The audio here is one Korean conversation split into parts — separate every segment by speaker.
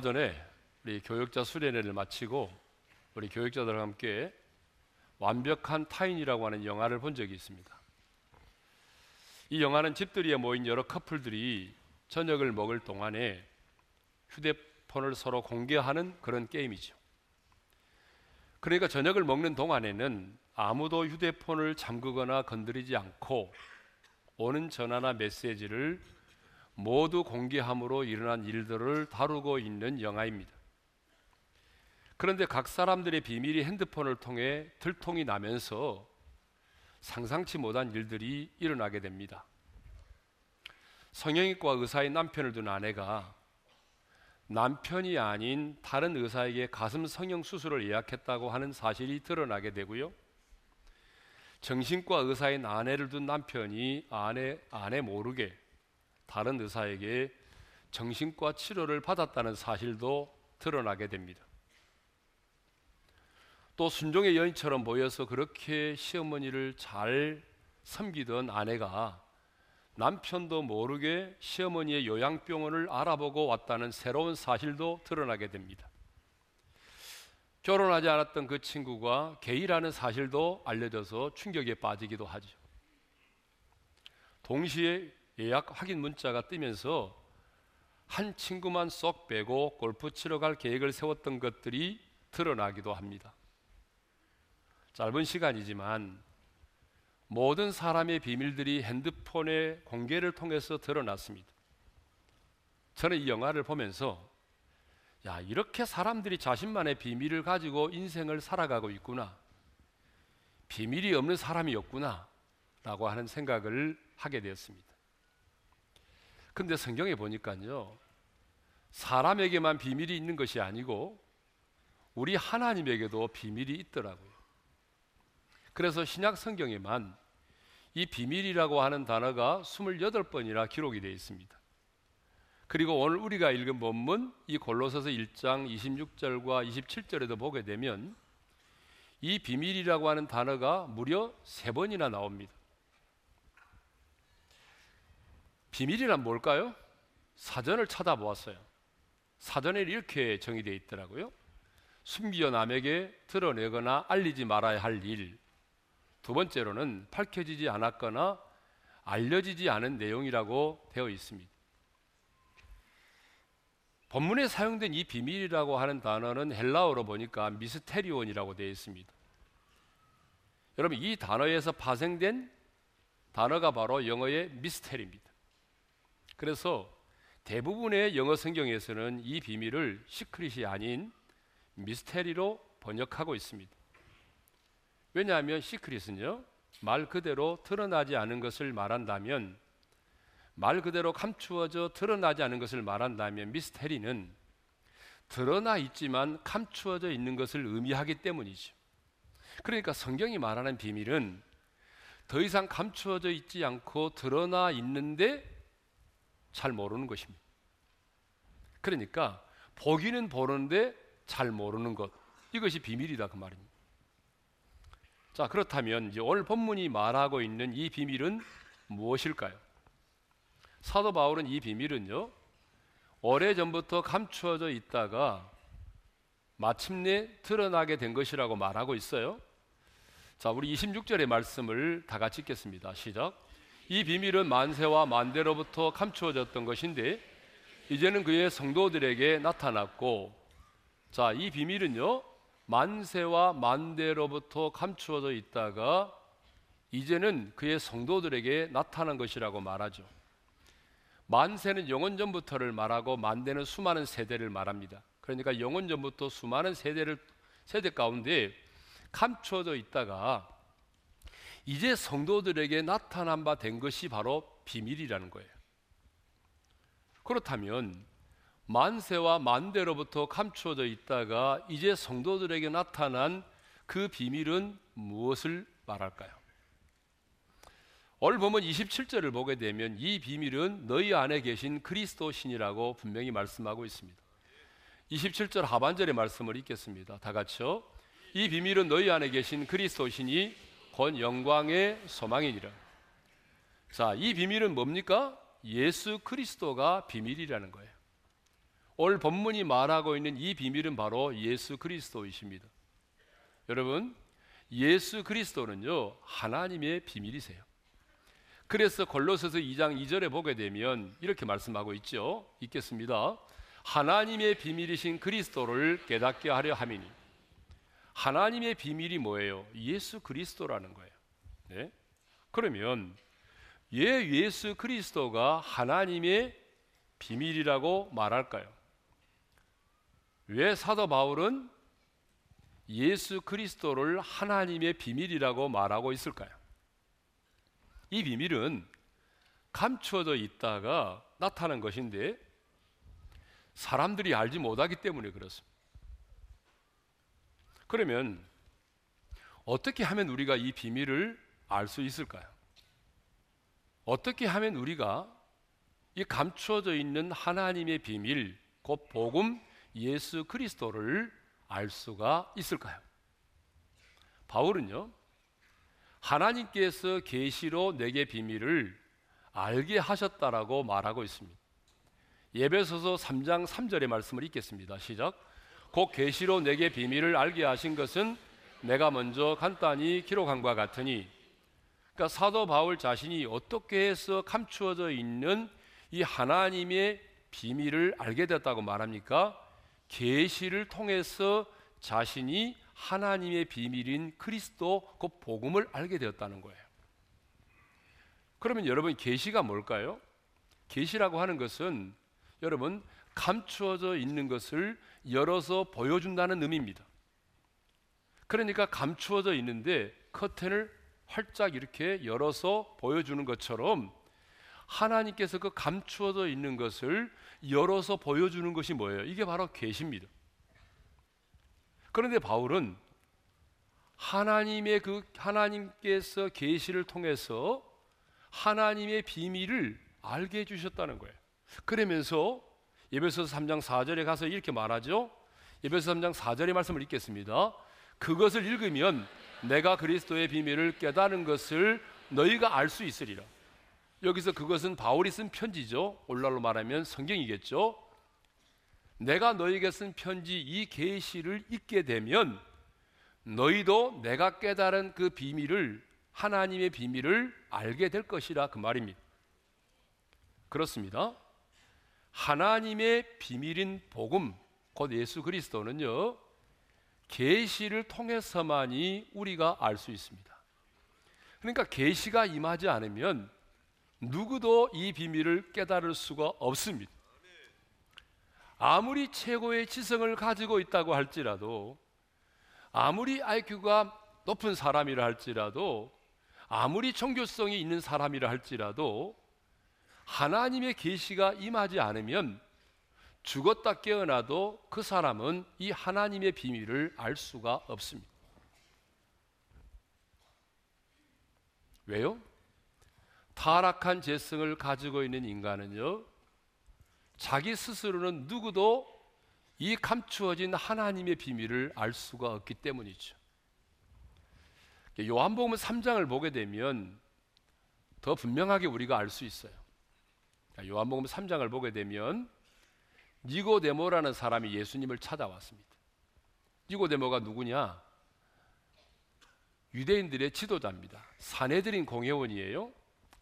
Speaker 1: 전에 우리 교육자 수련회를 마치고 우리 교육자들과 함께 완벽한 타인이라고 하는 영화를 본 적이 있습니다. 이 영화는 집들이에 모인 여러 커플들이 저녁을 먹을 동안에 휴대폰을 서로 공개하는 그런 게임이죠. 그러니까 저녁을 먹는 동안에는 아무도 휴대폰을 잠그거나 건드리지 않고 오는 전화나 메시지를 모두 공개함으로 일어난 일들을 다루고 있는 영화입니다. 그런데 각 사람들의 비밀이 핸드폰을 통해 들통이 나면서 상상치 못한 일들이 일어나게 됩니다. 성형외과 의사의 남편을 둔 아내가 남편이 아닌 다른 의사에게 가슴 성형 수술을 예약했다고 하는 사실이 드러나게 되고요. 정신과 의사인 아내를 둔 남편이 아내 아내 모르게 다른 의사에게 정신과 치료를 받았다는 사실도 드러나게 됩니다. 또 순종의 여인처럼 보여서 그렇게 시어머니를 잘 섬기던 아내가 남편도 모르게 시어머니의 요양병원을 알아보고 왔다는 새로운 사실도 드러나게 됩니다. 결혼하지 않았던 그 친구가 게이라는 사실도 알려져서 충격에 빠지기도 하죠. 동시에 예약 확인 문자가 뜨면서 한 친구만 쏙 빼고 골프 치러 갈 계획을 세웠던 것들이 드러나기도 합니다. 짧은 시간이지만 모든 사람의 비밀들이 핸드폰의 공개를 통해서 드러났습니다. 저는 이 영화를 보면서 야, 이렇게 사람들이 자신만의 비밀을 가지고 인생을 살아가고 있구나. 비밀이 없는 사람이 없구나. 라고 하는 생각을 하게 되었습니다. 근데 성경에 보니까요. 사람에게만 비밀이 있는 것이 아니고 우리 하나님에게도 비밀이 있더라고요. 그래서 신약 성경에만 이 비밀이라고 하는 단어가 28번이나 기록이 되어 있습니다. 그리고 오늘 우리가 읽은 본문 이 골로새서 1장 26절과 27절에도 보게 되면 이 비밀이라고 하는 단어가 무려 세 번이나 나옵니다. 비밀이란 뭘까요? 사전을 찾아보았어요. 사전에 이렇게 정의되어 있더라고요. 숨겨 남에게 드러내거나 알리지 말아야 할 일, 두 번째로는 밝혀지지 않았거나 알려지지 않은 내용이라고 되어 있습니다. 본문에 사용된 이 비밀이라고 하는 단어는 헬라어로 보니까 미스테리온이라고 되어 있습니다. 여러분 이 단어에서 파생된 단어가 바로 영어의 미스테리입니다. 그래서 대부분의 영어 성경에서는 이 비밀을 secret이 아닌 미스테리로 번역하고 있습니다. 왜냐하면 secret은요, 말 그대로 드러나지 않은 것을 말한다면, 말 그대로 감추어져 드러나지 않은 것을 말한다면, 미스테리는 드러나 있지만 감추어져 있는 것을 의미하기 때문이죠. 그러니까 성경이 말하는 비밀은 더 이상 감추어져 있지 않고 드러나 있는데 잘 모르는 것입니다. 그러니까 보기는 보는데 잘 모르는 것. 이것이 비밀이다 그 말입니다. 자, 그렇다면 이제 오늘 본문이 말하고 있는 이 비밀은 무엇일까요? 사도 바울은 이 비밀은요, 오래 전부터 감추어져 있다가 마침내 드러나게 된 것이라고 말하고 있어요. 자, 우리 26절의 말씀을 다 같이 읽겠습니다. 시작. 이 비밀은 만세와 만대로부터 감추어졌던 것인데 이제는 그의 성도들에게 나타났고 자, 이 비밀은요. 만세와 만대로부터 감추어져 있다가 이제는 그의 성도들에게 나타난 것이라고 말하죠. 만세는 영원 전부터를 말하고 만대는 수많은 세대를 말합니다. 그러니까 영원 전부터 수많은 세대를 세대 가운데 감추어져 있다가 이제 성도들에게 나타난 바 된 것이 바로 비밀이라는 거예요. 그렇다면 만세와 만대로부터 감추어져 있다가 이제 성도들에게 나타난 그 비밀은 무엇을 말할까요? 오늘 보면 27절을 보게 되면 이 비밀은 너희 안에 계신 그리스도 신이라고 분명히 말씀하고 있습니다. 27절 하반절의 말씀을 읽겠습니다. 다 같이요. 이 비밀은 너희 안에 계신 그리스도 신이 곧 영광의 소망이니라. 자, 이 비밀은 뭡니까? 예수 그리스도가 비밀이라는 거예요. 오늘 본문이 말하고 있는 이 비밀은 바로 예수 그리스도이십니다. 여러분, 예수 그리스도는요, 하나님의 비밀이세요. 그래서 골로새서 2장 2절에 보게 되면 이렇게 말씀하고 있죠. 읽겠습니다. 하나님의 비밀이신 그리스도를 깨닫게 하려 함이니 하나님의 비밀이 뭐예요? 예수 그리스도라는 거예요. 네? 그러면 예 예수 그리스도가 하나님의 비밀이라고 말할까요? 왜 사도 바울은 예수 그리스도를 하나님의 비밀이라고 말하고 있을까요? 이 비밀은 감추어져 있다가 나타난 것인데 사람들이 알지 못하기 때문에 그렇습니다. 그러면 어떻게 하면 우리가 이 비밀을 알 수 있을까요? 어떻게 하면 우리가 이 감추어져 있는 하나님의 비밀, 곧 복음 예수 그리스도를 알 수가 있을까요? 바울은요. 하나님께서 계시로 내게 비밀을 알게 하셨다라고 말하고 있습니다. 예배소서 3장 3절의 말씀을 읽겠습니다. 시작. 곧 계시로 내게 비밀을 알게 하신 것은 내가 먼저 간단히 기록한 바 같으니 그러니까 사도 바울 자신이 어떻게 해서 감추어져 있는 이 하나님의 비밀을 알게 됐다고 말합니까? 계시를 통해서 자신이 하나님의 비밀인 그리스도 그 복음을 알게 되었다는 거예요. 그러면 여러분 계시가 뭘까요? 계시라고 하는 것은 여러분 감추어져 있는 것을 열어서 보여준다는 의미입니다. 그러니까 감추어져 있는데 커튼을 활짝 이렇게 열어서 보여주는 것처럼 하나님께서 그 감추어져 있는 것을 열어서 보여주는 것이 뭐예요? 이게 바로 계시입니다. 그런데 바울은 하나님의 그 하나님께서 계시를 통해서 하나님의 비밀을 알게 해 주셨다는 거예요. 그러면서 예배서 3장 4절에 가서 이렇게 말하죠. 예배서 3장 4절의 말씀을 읽겠습니다. 그것을 읽으면 내가 그리스도의 비밀을 깨달은 것을 너희가 알 수 있으리라. 여기서 그것은 바울이 쓴 편지죠. 올라로 말하면 성경이겠죠. 내가 너에게 쓴 편지 이 계시를 읽게 되면 너희도 내가 깨달은 그 비밀을 하나님의 비밀을 알게 될 것이라 그 말입니다. 그렇습니다. 하나님의 비밀인 복음 곧 예수 그리스도는요. 계시를 통해서만이 우리가 알 수 있습니다. 그러니까 계시가 임하지 않으면 누구도 이 비밀을 깨달을 수가 없습니다. 아무리 최고의 지성을 가지고 있다고 할지라도 아무리 IQ가 높은 사람이라 할지라도 아무리 종교성이 있는 사람이라 할지라도 하나님의 계시가 임하지 않으면 죽었다 깨어나도 그 사람은 이 하나님의 비밀을 알 수가 없습니다. 왜요? 타락한 재성을 가지고 있는 인간은요, 자기 스스로는 누구도 이 감추어진 하나님의 비밀을 알 수가 없기 때문이죠. 요한복음 3장을 보게 되면 더 분명하게 우리가 알 수 있어요. 요한복음 3장을 보게 되면 니고데모라는 사람이 예수님을 찾아왔습니다. 니고데모가 누구냐? 유대인들의 지도자입니다. 사내들인 공회원이에요.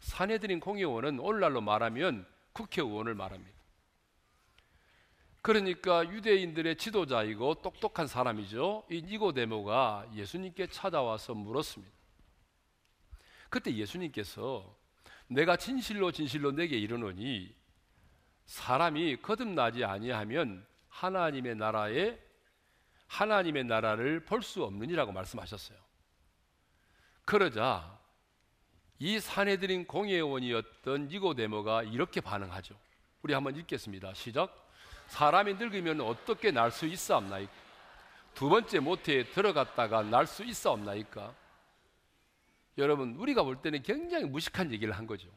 Speaker 1: 사내들인 공회원은 오늘날로 말하면 국회의원을 말합니다. 그러니까 유대인들의 지도자이고 똑똑한 사람이죠. 이 니고데모가 예수님께 찾아와서 물었습니다. 그때 예수님께서 내가 진실로 진실로 내게 이르노니 사람이 거듭나지 아니하면 하나님의 나라에 하나님의 나라를 볼 수 없느니라고 말씀하셨어요. 그러자 이 사내들인 공예원이었던 니고데모가 이렇게 반응하죠. 우리 한번 읽겠습니다. 시작. 사람이 늙으면 어떻게 날 수 있사옵나이까? 두 번째 모태에 들어갔다가 날 수 있사옵나이까? 여러분, 우리가 볼 때는 굉장히 무식한 얘기를 한 거죠.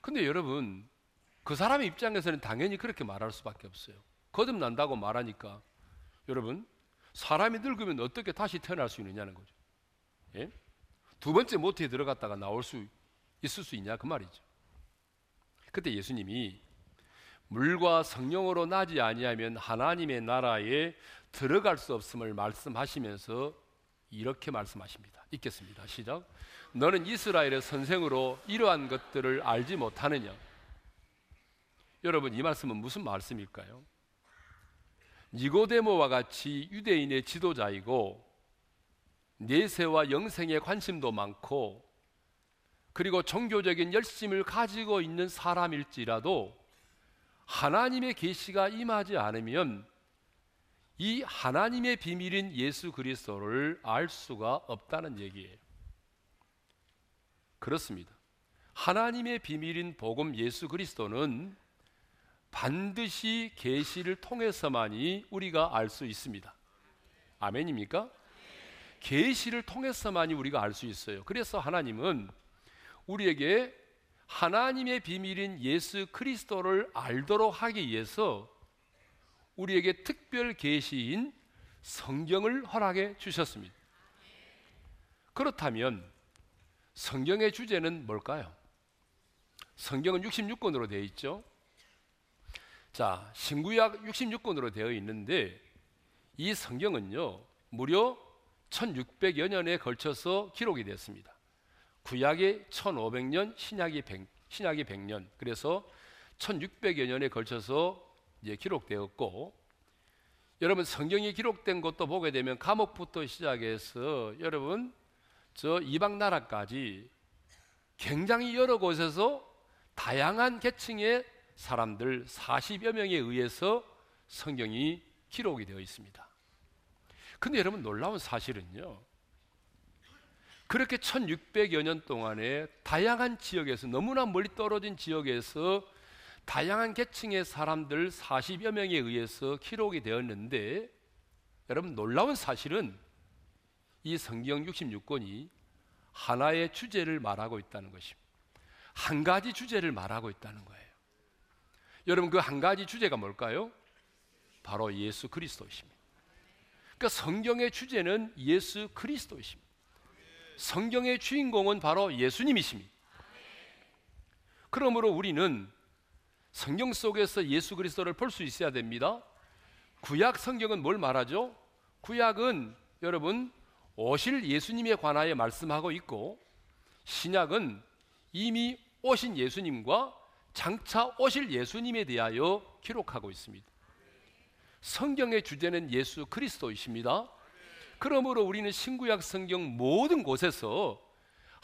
Speaker 1: 근데 여러분, 그 사람의 입장에서는 당연히 그렇게 말할 수밖에 없어요. 거듭난다고 말하니까 여러분, 사람이 늙으면 어떻게 다시 태어날 수 있느냐는 거죠. 예? 두 번째 모태에 들어갔다가 나올 수 있을 수 있냐 그 말이죠. 그때 예수님이 물과 성령으로 나지 아니하면 하나님의 나라에 들어갈 수 없음을 말씀하시면서 이렇게 말씀하십니다. 읽겠습니다. 시작. 너는 이스라엘의 선생으로 이러한 것들을 알지 못하느냐? 여러분 이 말씀은 무슨 말씀일까요? 니고데모와 같이 유대인의 지도자이고 내세와 영생에 관심도 많고 그리고 종교적인 열심을 가지고 있는 사람일지라도 하나님의 계시가 임하지 않으면 이 하나님의 비밀인 예수 그리스도를 알 수가 없다는 얘기예요. 그렇습니다. 하나님의 비밀인 복음 예수 그리스도는 반드시 계시를 통해서만이 우리가 알 수 있습니다. 아멘입니까? 계시를 통해서만이 우리가 알 수 있어요. 그래서 하나님은 우리에게 하나님의 비밀인 예수 그리스도를 알도록 하기 위해서 우리에게 특별 계시인 성경을 허락해 주셨습니다. 그렇다면 성경의 주제는 뭘까요? 성경은 66권으로 되어 있죠. 자, 신구약 66권으로 되어 있는데 이 성경은요. 무려 1600여 년에 걸쳐서 기록이 됐습니다. 구약이 1500년, 신약이 100, 신약이 100년. 그래서 1600여 년에 걸쳐서 이제 기록되었고 여러분 성경이 기록된 것도 보게 되면 감옥부터 시작해서 여러분 저 이방 나라까지 굉장히 여러 곳에서 다양한 계층의 사람들 40여 명에 의해서 성경이 기록이 되어 있습니다. 근데 여러분 놀라운 사실은요. 그렇게 1600여 년 동안에 다양한 지역에서 너무나 멀리 떨어진 지역에서 다양한 계층의 사람들 40여 명에 의해서 기록이 되었는데 여러분 놀라운 사실은 이 성경 66권이 하나의 주제를 말하고 있다는 것입니다. 한 가지 주제를 말하고 있다는 거예요. 여러분 그 한 가지 주제가 뭘까요? 바로 예수 그리스도이십니다. 그러니까 성경의 주제는 예수 그리스도이십니다. 성경의 주인공은 바로 예수님이십니다. 그러므로 우리는 성경 속에서 예수 그리스도를 볼 수 있어야 됩니다. 구약 성경은 뭘 말하죠? 구약은 여러분 오실 예수님에 관하여 말씀하고 있고 신약은 이미 오신 예수님과 장차 오실 예수님에 대하여 기록하고 있습니다. 성경의 주제는 예수 그리스도이십니다. 그러므로 우리는 신구약 성경 모든 곳에서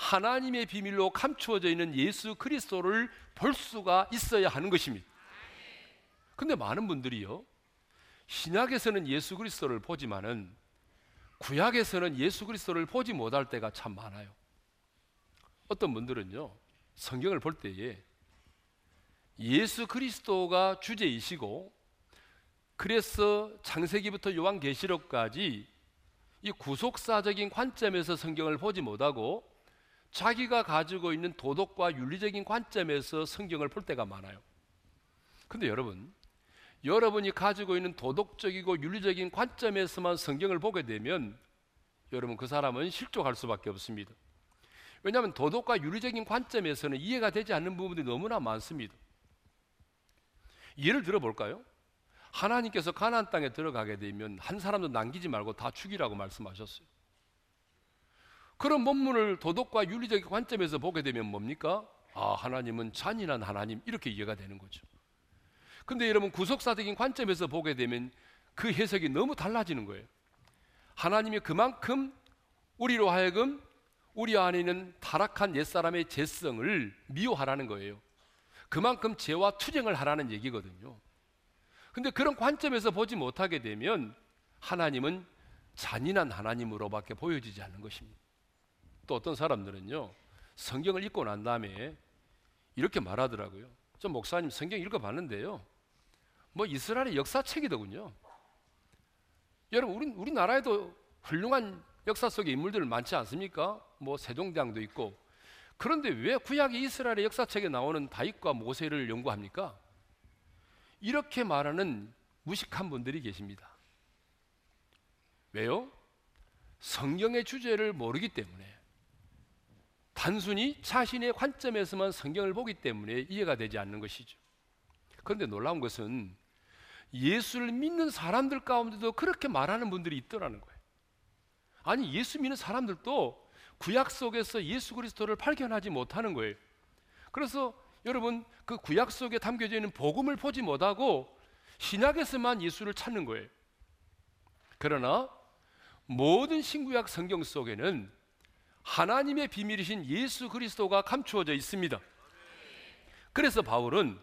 Speaker 1: 하나님의 비밀로 감추어져 있는 예수 그리스도를 볼 수가 있어야 하는 것입니다. 근데 많은 분들이요. 신약에서는 예수 그리스도를 보지만은 구약에서는 예수 그리스도를 보지 못할 때가 참 많아요. 어떤 분들은요. 성경을 볼 때에 예수 그리스도가 주제이시고 그래서 창세기부터 요한계시록까지 이 구속사적인 관점에서 성경을 보지 못하고 자기가 가지고 있는 도덕과 윤리적인 관점에서 성경을 볼 때가 많아요. 근데 여러분, 여러분이 가지고 있는 도덕적이고 윤리적인 관점에서만 성경을 보게 되면 여러분 그 사람은 실족할 수밖에 없습니다. 왜냐하면 도덕과 윤리적인 관점에서는 이해가 되지 않는 부분들이 너무나 많습니다. 예를 들어 볼까요? 하나님께서 가나안 땅에 들어가게 되면 한 사람도 남기지 말고 다 죽이라고 말씀하셨어요. 그런 본문을 도덕과 윤리적인 관점에서 보게 되면 뭡니까? 아, 하나님은 잔인한 하나님 이렇게 이해가 되는 거죠. 근데 여러분 구속사적인 관점에서 보게 되면 그 해석이 너무 달라지는 거예요. 하나님이 그만큼 우리로 하여금 우리 안에 있는 타락한 옛사람의 죄성을 미워하라는 거예요. 그만큼 죄와 투쟁을 하라는 얘기거든요. 근데 그런 관점에서 보지 못하게 되면 하나님은 잔인한 하나님으로밖에 보여지지 않는 것입니다. 또 어떤 사람들은요, 성경을 읽고 난 다음에 이렇게 말하더라고요. 저 목사님 성경 읽어봤는데요. 뭐 이스라엘의 역사책이더군요. 여러분, 우리, 우리나라에도 훌륭한 역사 속의 인물들 많지 않습니까? 뭐 세종대왕도 있고. 그런데 왜 구약의 이스라엘의 역사책에 나오는 다윗과 모세를 연구합니까? 이렇게 말하는 무식한 분들이 계십니다. 왜요? 성경의 주제를 모르기 때문에 단순히 자신의 관점에서만 성경을 보기 때문에 이해가 되지 않는 것이죠. 그런데 놀라운 것은 예수를 믿는 사람들 가운데도 그렇게 말하는 분들이 있더라는 거예요. 아니 예수 믿는 사람들도 구약 속에서 예수 그리스도를 발견하지 못하는 거예요. 그래서 여러분 그 구약 속에 담겨져 있는 복음을 보지 못하고 신약에서만 예수를 찾는 거예요. 그러나 모든 신구약 성경 속에는 하나님의 비밀이신 예수 그리스도가 감추어져 있습니다. 그래서 바울은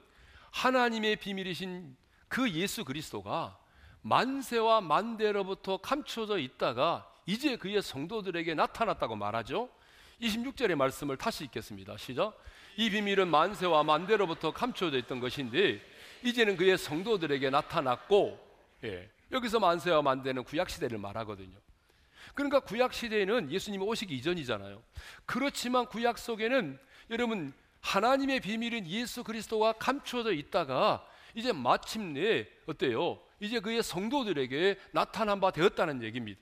Speaker 1: 하나님의 비밀이신 그 예수 그리스도가 만세와 만대로부터 감추어져 있다가 이제 그의 성도들에게 나타났다고 말하죠. 26절의 말씀을 다시 읽겠습니다. 시작. 이 비밀은 만세와 만대로부터 감추어져 있던 것인데 이제는 그의 성도들에게 나타났고 예, 여기서 만세와 만대는 구약 시대를 말하거든요. 그러니까 구약 시대에는 예수님이 오시기 이전이잖아요. 그렇지만 구약 속에는 여러분 하나님의 비밀인 예수 그리스도가 감추어져 있다가 이제 마침내 어때요? 이제 그의 성도들에게 나타난 바 되었다는 얘기입니다.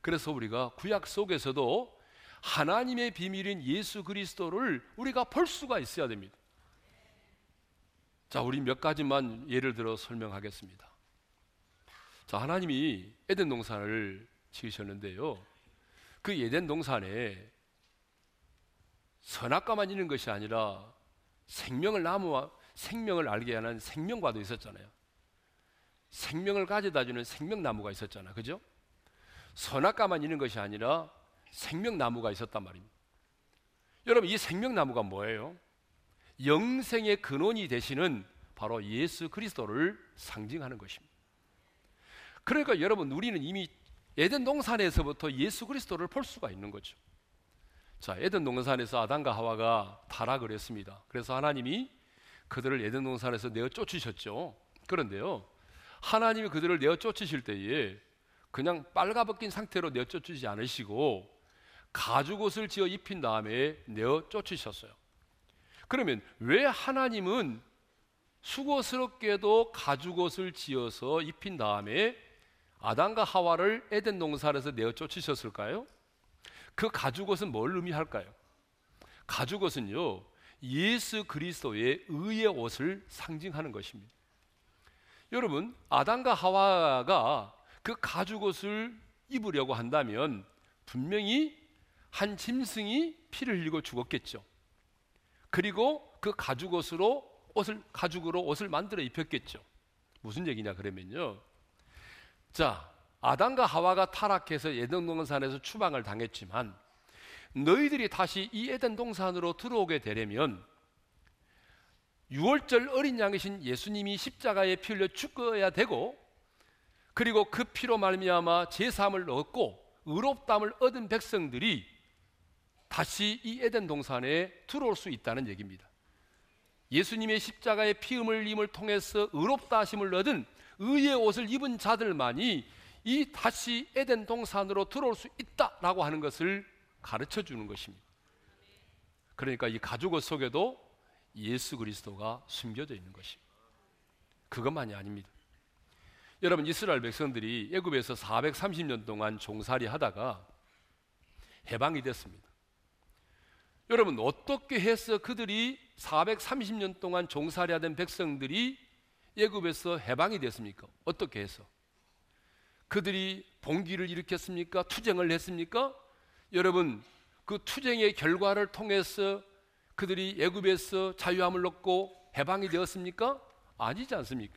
Speaker 1: 그래서 우리가 구약 속에서도 하나님의 비밀인 예수 그리스도를 우리가 볼 수가 있어야 됩니다. 자, 우리 몇 가지만 예를 들어 설명하겠습니다. 자, 하나님이 에덴 동산을 지으셨는데요. 그 에덴 동산에 선악과만 있는 것이 아니라 생명을 나무와 생명을 알게 하는 생명과도 있었잖아요. 생명을 가져다 주는 생명나무가 있었잖아. 그죠? 선악과만 있는 것이 아니라 생명나무가 있었단 말입니다. 여러분, 이 생명나무가 뭐예요? 영생의 근원이 되시는 바로 예수 그리스도를 상징하는 것입니다. 그러니까 여러분, 우리는 이미 에덴 동산에서부터 예수 그리스도를 볼 수가 있는 거죠. 자, 에덴 동산에서 아담과 하와가 타락을 했습니다. 그래서 하나님이 그들을 에덴 동산에서 내어 쫓으셨죠. 그런데요. 하나님이 그들을 내어 쫓으실 때에 그냥 빨가벗긴 상태로 내어 쫓으지 않으시고 가죽옷을 지어 입힌 다음에 내어 쫓으셨어요. 그러면 왜 하나님은 수고스럽게도 가죽옷을 지어서 입힌 다음에 아담과 하와를 에덴 동산에서 내어 쫓으셨을까요? 그 가죽옷은 뭘 의미할까요? 가죽옷은요, 예수 그리스도의 의의 옷을 상징하는 것입니다. 여러분, 아담과 하와가 그 가죽옷을 입으려고 한다면 분명히 한 짐승이 피를 흘리고 죽었겠죠. 그리고 그 가죽옷으로 옷을 가죽으로 옷을 만들어 입혔겠죠. 무슨 얘기냐 그러면요. 자, 아담과 하와가 타락해서 에덴 동산에서 추방을 당했지만 너희들이 다시 이 에덴 동산으로 들어오게 되려면 6월절 어린 양이신 예수님이 십자가에 피 흘려 죽어야 되고 그리고 그 피로 말미암아 제사함을 얻고 의롭담을 얻은 백성들이 다시 이 에덴 동산에 들어올 수 있다는 얘기입니다. 예수님의 십자가의 피 흘림을 통해서 의롭다 하심을 얻은 의의 옷을 입은 자들만이 이 다시 에덴 동산으로 들어올 수 있다라고 하는 것을 가르쳐 주는 것입니다. 그러니까 이 가죽옷 속에도 예수 그리스도가 숨겨져 있는 것입니다. 그것만이 아닙니다. 여러분 이스라엘 백성들이 애굽에서 430년 동안 종살이 하다가 해방이 됐습니다. 여러분 어떻게 해서 그들이 430년 동안 종살이하던 백성들이 애굽에서 해방이 됐습니까? 어떻게 해서? 그들이 봉기를 일으켰습니까? 투쟁을 했습니까? 여러분 그 투쟁의 결과를 통해서 그들이 애굽에서 자유함을 얻고 해방이 되었습니까? 아니지 않습니까?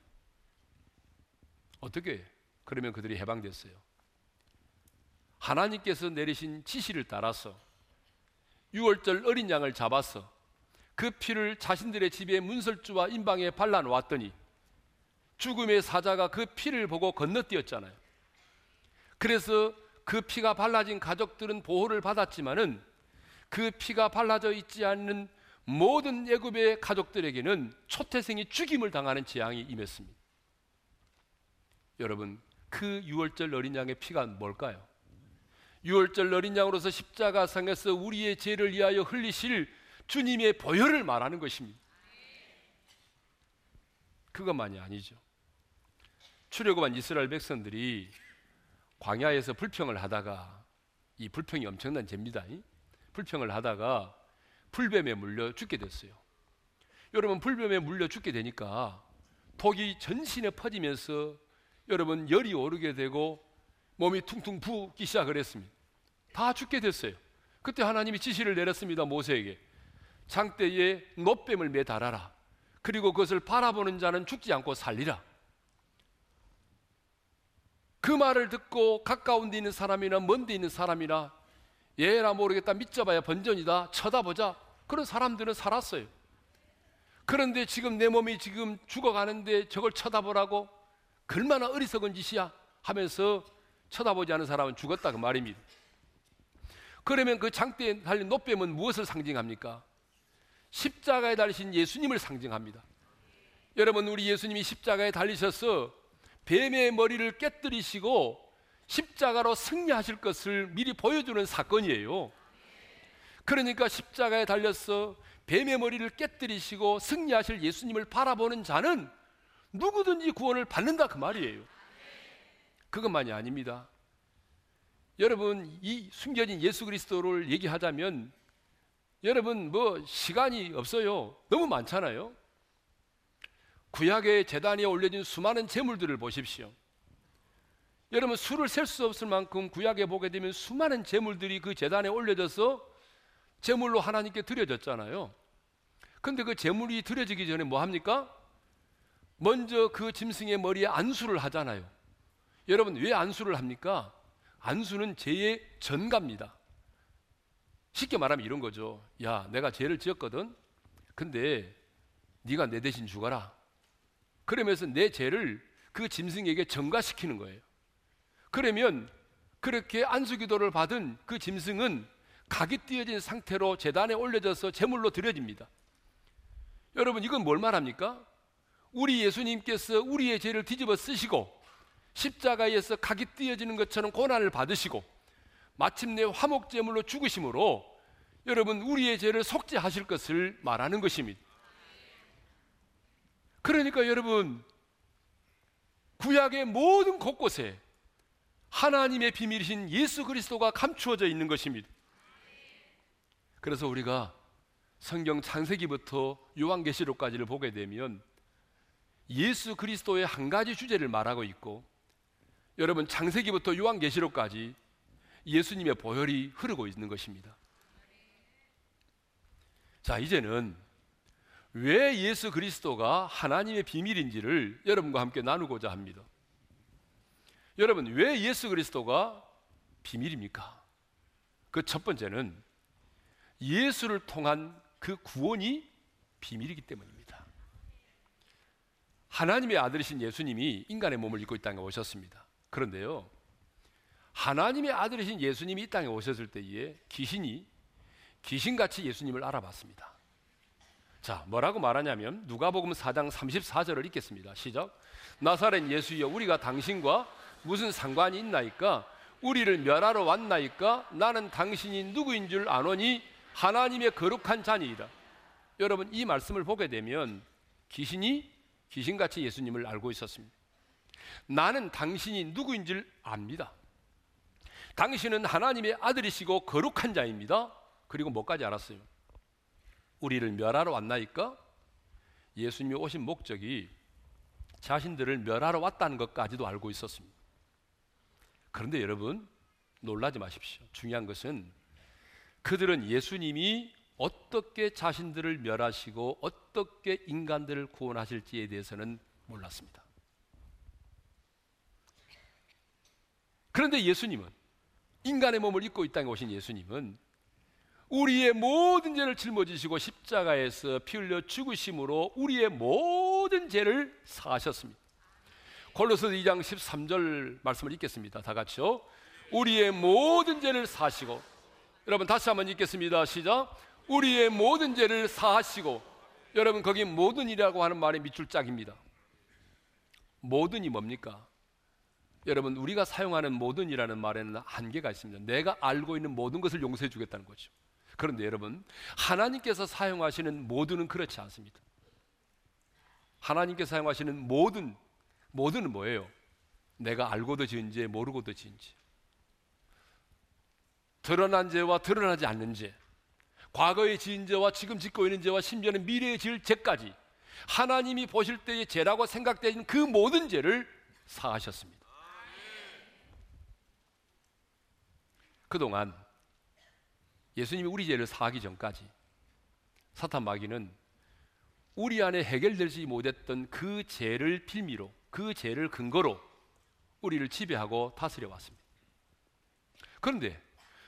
Speaker 1: 어떻게 그러면 그들이 해방됐어요? 하나님께서 내리신 지시를 따라서 6월절 어린 양을 잡아서 그 피를 자신들의 집에 문설주와 인방에 발라 놓았더니 죽음의 사자가 그 피를 보고 건너뛰었잖아요. 그래서 그 피가 발라진 가족들은 보호를 받았지만은 그 피가 발라져 있지 않는 모든 애굽의 가족들에게는 초태생이 죽임을 당하는 재앙이 임했습니다. 여러분, 그 유월절 어린 양의 피가 뭘까요? 유월절 어린 양으로서 십자가상에서 우리의 죄를 위하여 흘리실 주님의 보혈을 말하는 것입니다. 그것만이 아니죠. 출애굽한 이스라엘 백성들이 광야에서 불평을 하다가 이 불평이 엄청난 죄입니다. 불평을 하다가 풀뱀에 물려 죽게 됐어요. 여러분 불뱀에 물려 죽게 되니까 독이 전신에 퍼지면서 여러분 열이 오르게 되고 몸이 퉁퉁 부기 시작을 했습니다. 다 죽게 됐어요. 그때 하나님이 지시를 내렸습니다. 모세에게. 장대에 노뱀을 매달아라. 그리고 그것을 바라보는 자는 죽지 않고 살리라. 그 말을 듣고 가까운 데 있는 사람이나 먼 데 있는 사람이나 얘라 모르겠다 믿져봐야 번전이다 쳐다보자 그런 사람들은 살았어요. 그런데 지금 내 몸이 지금 죽어가는데 저걸 쳐다보라고 얼마나 어리석은 짓이야 하면서 쳐다보지 않은 사람은 죽었다 그 말입니다. 그러면 그 장대에 달린 노뱀은 무엇을 상징합니까? 십자가에 달리신 예수님을 상징합니다. 여러분 우리 예수님이 십자가에 달리셔서 뱀의 머리를 깨뜨리시고 십자가로 승리하실 것을 미리 보여주는 사건이에요. 그러니까 십자가에 달려서 뱀의 머리를 깨뜨리시고 승리하실 예수님을 바라보는 자는 누구든지 구원을 받는다 그 말이에요. 그것만이 아닙니다. 여러분 이 숨겨진 예수 그리스도를 얘기하자면 여러분 뭐 시간이 없어요. 너무 많잖아요. 구약의 재단에 올려진 수많은 제물들을 보십시오. 여러분 수를 셀 수 없을 만큼 구약에 보게 되면 수많은 제물들이 그 재단에 올려져서 제물로 하나님께 드려졌잖아요. 근데 그 제물이 드려지기 전에 뭐 합니까? 먼저 그 짐승의 머리에 안수를 하잖아요. 여러분 왜 안수를 합니까? 안수는 죄의 전가입니다. 쉽게 말하면 이런 거죠. 야, 내가 죄를 지었거든. 근데 네가 내 대신 죽어라. 그러면서 내 죄를 그 짐승에게 전가시키는 거예요. 그러면 그렇게 안수 기도를 받은 그 짐승은 각이 띄어진 상태로 재단에 올려져서 제물로 드려집니다. 여러분 이건 뭘 말합니까? 우리 예수님께서 우리의 죄를 뒤집어 쓰시고 십자가에서 각이 띄어지는 것처럼 고난을 받으시고 마침내 화목제물로 죽으심으로 여러분 우리의 죄를 속죄하실 것을 말하는 것입니다. 그러니까 여러분 구약의 모든 곳곳에 하나님의 비밀이신 예수 그리스도가 감추어져 있는 것입니다. 그래서 우리가 성경 창세기부터 요한계시록까지를 보게 되면 예수 그리스도의 한 가지 주제를 말하고 있고 여러분 창세기부터 요한계시록까지 예수님의 보혈이 흐르고 있는 것입니다. 자, 이제는 왜 예수 그리스도가 하나님의 비밀인지를 여러분과 함께 나누고자 합니다. 여러분, 왜 예수 그리스도가 비밀입니까? 그 첫 번째는 예수를 통한 그 구원이 비밀이기 때문입니다. 하나님의 아들이신 예수님이 인간의 몸을 입고 이 땅에 오셨습니다. 그런데요, 하나님의 아들이신 예수님이 이 땅에 오셨을 때에 귀신이 귀신같이 예수님을 알아봤습니다. 자, 뭐라고 말하냐면 누가복음 4장 34절을 읽겠습니다. 시작. 나사렛 예수여 우리가 당신과 무슨 상관이 있나이까? 우리를 멸하러 왔나이까? 나는 당신이 누구인 줄 아노니 하나님의 거룩한 자니이다. 여러분 이 말씀을 보게 되면 귀신이 귀신같이 예수님을 알고 있었습니다. 나는 당신이 누구인 줄 압니다. 당신은 하나님의 아들이시고 거룩한 자입니다. 그리고 뭐까지 알았어요? 우리를 멸하러 왔나이까? 예수님이 오신 목적이 자신들을 멸하러 왔다는 것까지도 알고 있었습니다. 그런데 여러분 놀라지 마십시오. 중요한 것은 그들은 예수님이 어떻게 자신들을 멸하시고 어떻게 인간들을 구원하실지에 대해서는 몰랐습니다. 그런데 예수님은 인간의 몸을 입고 이 땅에 오신 예수님은 우리의 모든 죄를 짊어지시고 십자가에서 피 흘려 죽으심으로 우리의 모든 죄를 사하셨습니다. 골로새 2장 13절 말씀을 읽겠습니다. 다 같이요. 우리의 모든 죄를 사시고 여러분 다시 한번 읽겠습니다. 시작. 우리의 모든 죄를 사하시고 여러분 거기 모든이라고 하는 말이 밑줄 짝입니다. 모든이 뭡니까? 여러분 우리가 사용하는 모든이라는 말에는 한계가 있습니다. 내가 알고 있는 모든 것을 용서해 주겠다는 거죠. 그런데 여러분 하나님께서 사용하시는 모든은 그렇지 않습니다. 하나님께서 사용하시는 모든 모든은 뭐예요? 내가 알고도 지은 죄, 모르고도 지은 죄. 드러난 죄와 드러나지 않는 죄. 과거에 지은 죄와 지금 짓고 있는 죄와 심지어는 미래에 지을 죄까지 하나님이 보실 때의 죄라고 생각되는 그 모든 죄를 사하셨습니다. 그동안 예수님이 우리 죄를 사하기 전까지 사탄 마귀는 우리 안에 해결되지 못했던 그 죄를 빌미로 그 죄를 근거로 우리를 지배하고 다스려 왔습니다. 그런데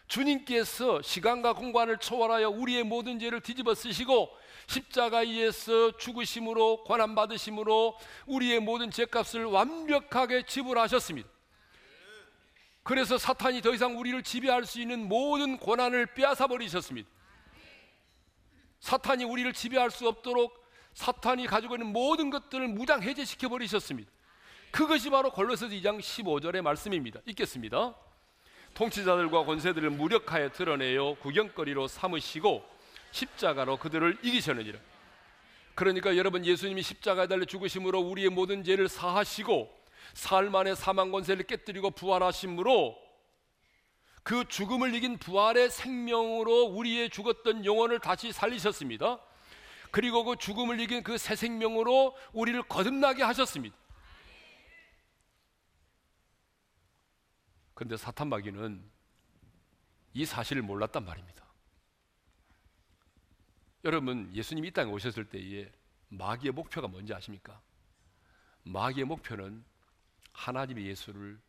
Speaker 1: 주님께서 시간과 공간을 초월하여 우리의 모든 죄를 뒤집어 쓰시고 십자가에서 죽으심으로 권한 받으심으로 우리의 모든 죄값을 완벽하게 지불하셨습니다. 그래서 사탄이 더 이상 우리를 지배할 수 있는 모든 권한을 빼앗아 버리셨습니다. 사탄이 우리를 지배할 수 없도록 사탄이 가지고 있는 모든 것들을 무장 해제시켜 버리셨습니다. 그것이 바로 골로새서 2장 15절의 말씀입니다. 읽겠습니다. 통치자들과 권세들을 무력하여 드러내요 구경거리로 삼으시고 십자가로 그들을 이기셨느니라. 그러니까 여러분 예수님이 십자가에 달려 죽으심으로 우리의 모든 죄를 사하시고 사흘 만에 사망 권세를 깨뜨리고 부활하심으로 그 죽음을 이긴 부활의 생명으로 우리의 죽었던 영혼을 다시 살리셨습니다. 그리고 그 죽음을 이긴 그 새 생명으로 우리를 거듭나게 하셨습니다. 그런데 사탄 마귀는 이 사실을 몰랐단 말입니다. 여러분, 예수님이 이 땅에 오셨을 때에 마귀의 목표가 뭔지 아십니까? 마귀의 목표는 하나님의 예수를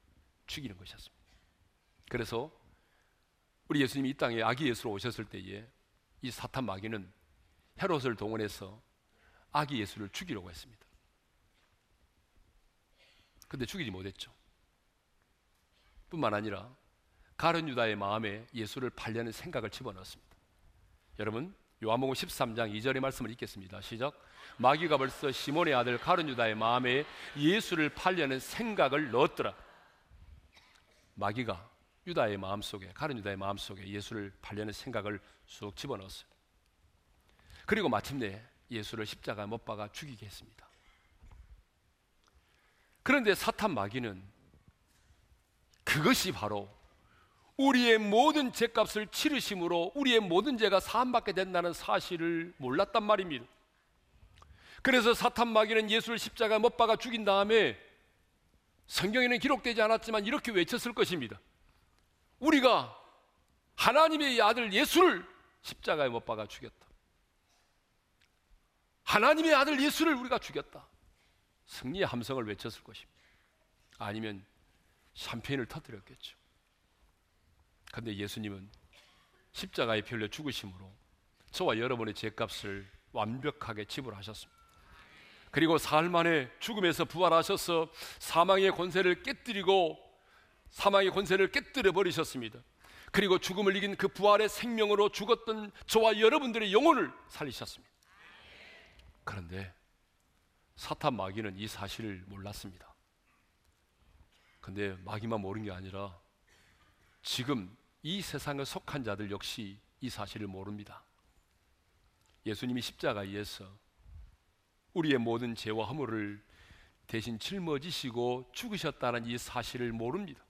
Speaker 1: 죽이는 것이었습니다. 그래서 우리 예수님이 이 땅에 아기 예수로 오셨을 때에 이 사탄 마귀는 헤롯을 동원해서 아기 예수를 죽이려고 했습니다. 근데 죽이지 못했죠. 뿐만 아니라 가룟 유다의 마음에 예수를 팔려는 생각을 집어넣었습니다. 여러분 요한복음 13장 2절의 말씀을 읽겠습니다. 시작. 마귀가 벌써 시몬의 아들 가룟 유다의 마음에 예수를 팔려는 생각을 넣었더라. 마귀가 유다의 마음 속에 가룟 유다의 마음 속에 예수를 팔려는 생각을 쑥 집어넣었어요. 그리고 마침내 예수를 십자가 못 박아 죽이게 했습니다. 그런데 사탄 마귀는 그것이 바로 우리의 모든 죄값을 치르심으로 우리의 모든 죄가 사함받게 된다는 사실을 몰랐단 말입니다. 그래서 사탄 마귀는 예수를 십자가에 못 박아 죽인 다음에 성경에는 기록되지 않았지만 이렇게 외쳤을 것입니다. 우리가 하나님의 아들 예수를 십자가에 못 박아 죽였다. 하나님의 아들 예수를 우리가 죽였다. 승리의 함성을 외쳤을 것입니다. 아니면 샴페인을 터뜨렸겠죠. 그런데 예수님은 십자가에 별려 죽으심으로 저와 여러분의 죄값을 완벽하게 지불하셨습니다. 그리고 사흘 만에 죽음에서 부활하셔서 사망의 권세를 깨뜨리고 사망의 권세를 깨뜨려 버리셨습니다. 그리고 죽음을 이긴 그 부활의 생명으로 죽었던 저와 여러분들의 영혼을 살리셨습니다. 그런데 사탄 마귀는 이 사실을 몰랐습니다. 근데 마귀만 모르는 게 아니라 지금 이 세상에 속한 자들 역시 이 사실을 모릅니다. 예수님이 십자가에서 우리의 모든 죄와 허물을 대신 짊어지시고 죽으셨다는 이 사실을 모릅니다.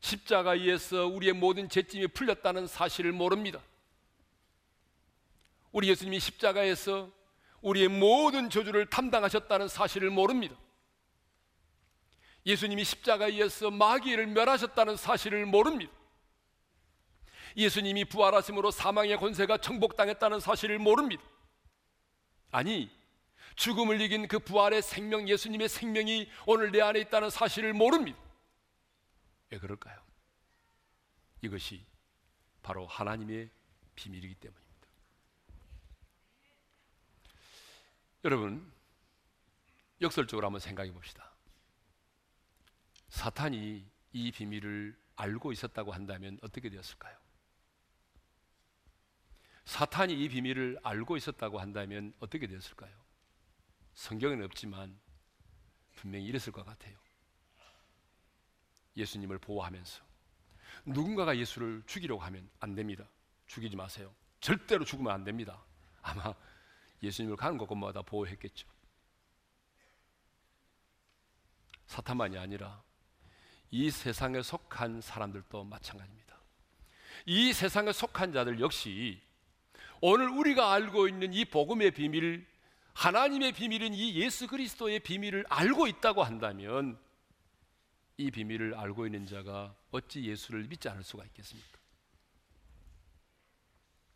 Speaker 1: 십자가에서 우리의 모든 죄짐이 풀렸다는 사실을 모릅니다. 우리 예수님이 십자가에서 우리의 모든 저주를 담당하셨다는 사실을 모릅니다. 예수님이 십자가에서 마귀를 멸하셨다는 사실을 모릅니다. 예수님이 부활하심으로 사망의 권세가 정복당했다는 사실을 모릅니다. 아니, 죽음을 이긴 그 부활의 생명, 예수님의 생명이 오늘 내 안에 있다는 사실을 모릅니다. 왜 그럴까요? 이것이 바로 하나님의 비밀이기 때문입니다. 여러분, 역설적으로 한번 생각해 봅시다. 사탄이 이 비밀을 알고 있었다고 한다면 어떻게 되었을까요? 사탄이 이 비밀을 알고 있었다고 한다면 어떻게 되었을까요? 성경에는 없지만 분명히 이랬을 것 같아요. 예수님을 보호하면서 누군가가 예수를 죽이려고 하면 안 됩니다. 죽이지 마세요. 절대로 죽으면 안 됩니다. 아마 예수님을 가는 곳곳마다 보호했겠죠. 사탄만이 아니라 이 세상에 속한 사람들도 마찬가지입니다. 이 세상에 속한 자들 역시 오늘 우리가 알고 있는 이 복음의 비밀, 하나님의 비밀인 이 예수 그리스도의 비밀을 알고 있다고 한다면 이 비밀을 알고 있는 자가 어찌 예수를 믿지 않을 수가 있겠습니까?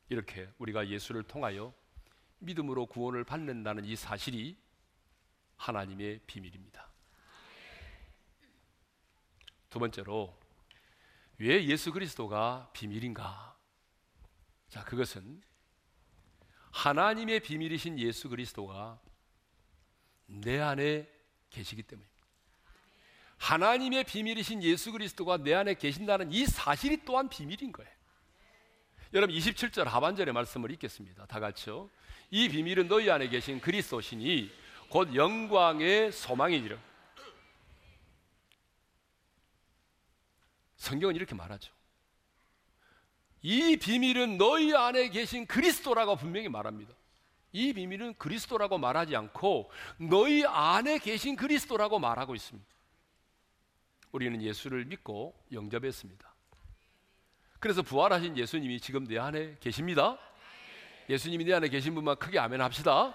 Speaker 1: 이렇게 우리가 예수를 통하여 믿음으로 구원을 받는다는 이 사실이 하나님의 비밀입니다. 두 번째로 왜 예수 그리스도가 비밀인가? 자, 그것은 하나님의 비밀이신 예수 그리스도가 내 안에 계시기 때문입니다. 하나님의 비밀이신 예수 그리스도가 내 안에 계신다는 이 사실이 또한 비밀인 거예요. 여러분 27절 하반절의 말씀을 읽겠습니다. 다 같이요. 이 비밀은 너희 안에 계신 그리스도시니 곧 영광의 소망이니라. 성경은 이렇게 말하죠. 이 비밀은 너희 안에 계신 그리스도라고 분명히 말합니다. 이 비밀은 그리스도라고 말하지 않고 너희 안에 계신 그리스도라고 말하고 있습니다. 우리는 예수를 믿고 영접했습니다. 그래서 부활하신 예수님이 지금 내 안에 계십니다. 예수님이 내 안에 계신 분만 크게 아멘 합시다.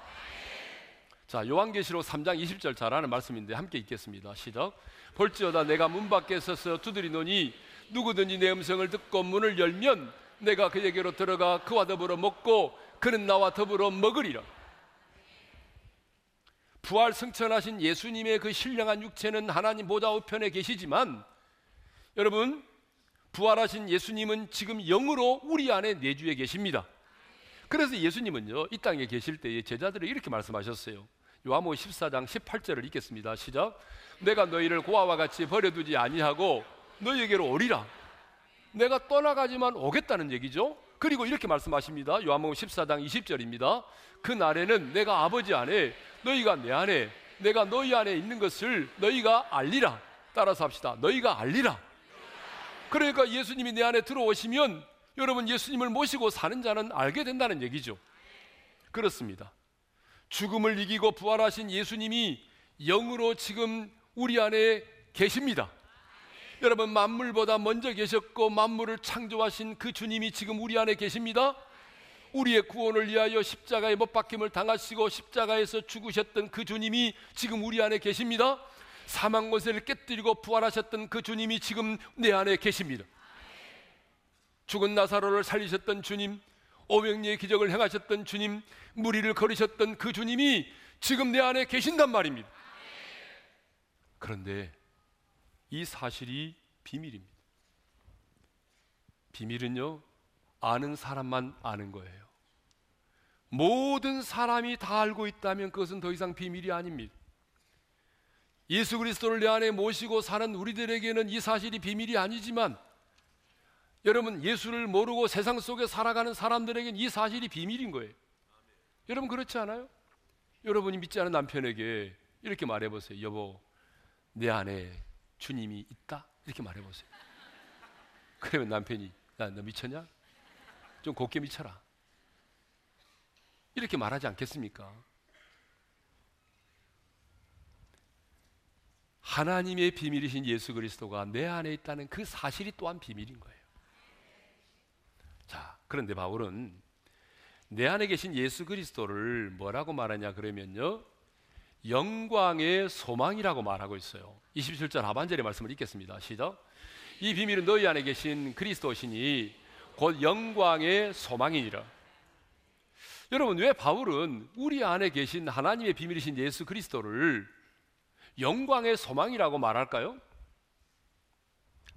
Speaker 1: 자, 요한계시록 3장 20절 잘 아는 말씀인데 함께 읽겠습니다. 시작. 볼지어다 내가 문 밖에 서서 두드리노니 누구든지 내 음성을 듣고 문을 열면 내가 그에게로 들어가 그와 더불어 먹고 그는 나와 더불어 먹으리라. 부활 승천하신 예수님의 그 신령한 육체는 하나님 보좌 우편에 계시지만 여러분 부활하신 예수님은 지금 영으로 우리 안에 내주에 계십니다. 그래서 예수님은요 이 땅에 계실 때에 제자들이 이렇게 말씀하셨어요. 요한복음 14장 18절을 읽겠습니다. 시작. 내가 너희를 고아와 같이 버려두지 아니하고 너희에게로 오리라. 내가 떠나가지만 오겠다는 얘기죠. 그리고 이렇게 말씀하십니다. 요한복음 14장 20절입니다. 그 날에는 내가 아버지 안에 너희가 내 안에 내가 너희 안에 있는 것을 너희가 알리라. 따라서 합시다. 너희가 알리라. 그러니까 예수님이 내 안에 들어오시면 여러분 예수님을 모시고 사는 자는 알게 된다는 얘기죠. 그렇습니다. 죽음을 이기고 부활하신 예수님이 영으로 지금 우리 안에 계십니다. 여러분 만물보다 먼저 계셨고 만물을 창조하신 그 주님이 지금 우리 안에 계십니다. 우리의 구원을 위하여 십자가에 못 박힘을 당하시고 십자가에서 죽으셨던 그 주님이 지금 우리 안에 계십니다. 사망 권세를 깨뜨리고 부활하셨던 그 주님이 지금 내 안에 계십니다. 죽은 나사로를 살리셨던 주님, 오병리의 기적을 행하셨던 주님, 무리를 걸으셨던 그 주님이 지금 내 안에 계신단 말입니다. 그런데 이 사실이 비밀입니다. 비밀은요, 아는 사람만 아는 거예요. 모든 사람이 다 알고 있다면 그것은 더 이상 비밀이 아닙니다. 예수 그리스도를 내 안에 모시고 사는 우리들에게는 이 사실이 비밀이 아니지만 여러분 예수를 모르고 세상 속에 살아가는 사람들에게는 이 사실이 비밀인 거예요. 여러분 그렇지 않아요? 여러분이 믿지 않은 남편에게 이렇게 말해 보세요. 여보, 내 안에 주님이 있다. 이렇게 말해 보세요. 그러면 남편이 야, 너 미쳤냐? 좀 곱게 미쳐라. 이렇게 말하지 않겠습니까? 하나님의 비밀이신 예수 그리스도가 내 안에 있다는 그 사실이 또한 비밀인 거예요. 자, 그런데 바울은 내 안에 계신 예수 그리스도를 뭐라고 말하냐 그러면요. 영광의 소망이라고 말하고 있어요. 27절 하반절의 말씀을 읽겠습니다. 시작. 이 비밀은 너희 안에 계신 그리스도시니 곧 영광의 소망이니라. 여러분, 왜 바울은 우리 안에 계신 하나님의 비밀이신 예수 그리스도를 영광의 소망이라고 말할까요?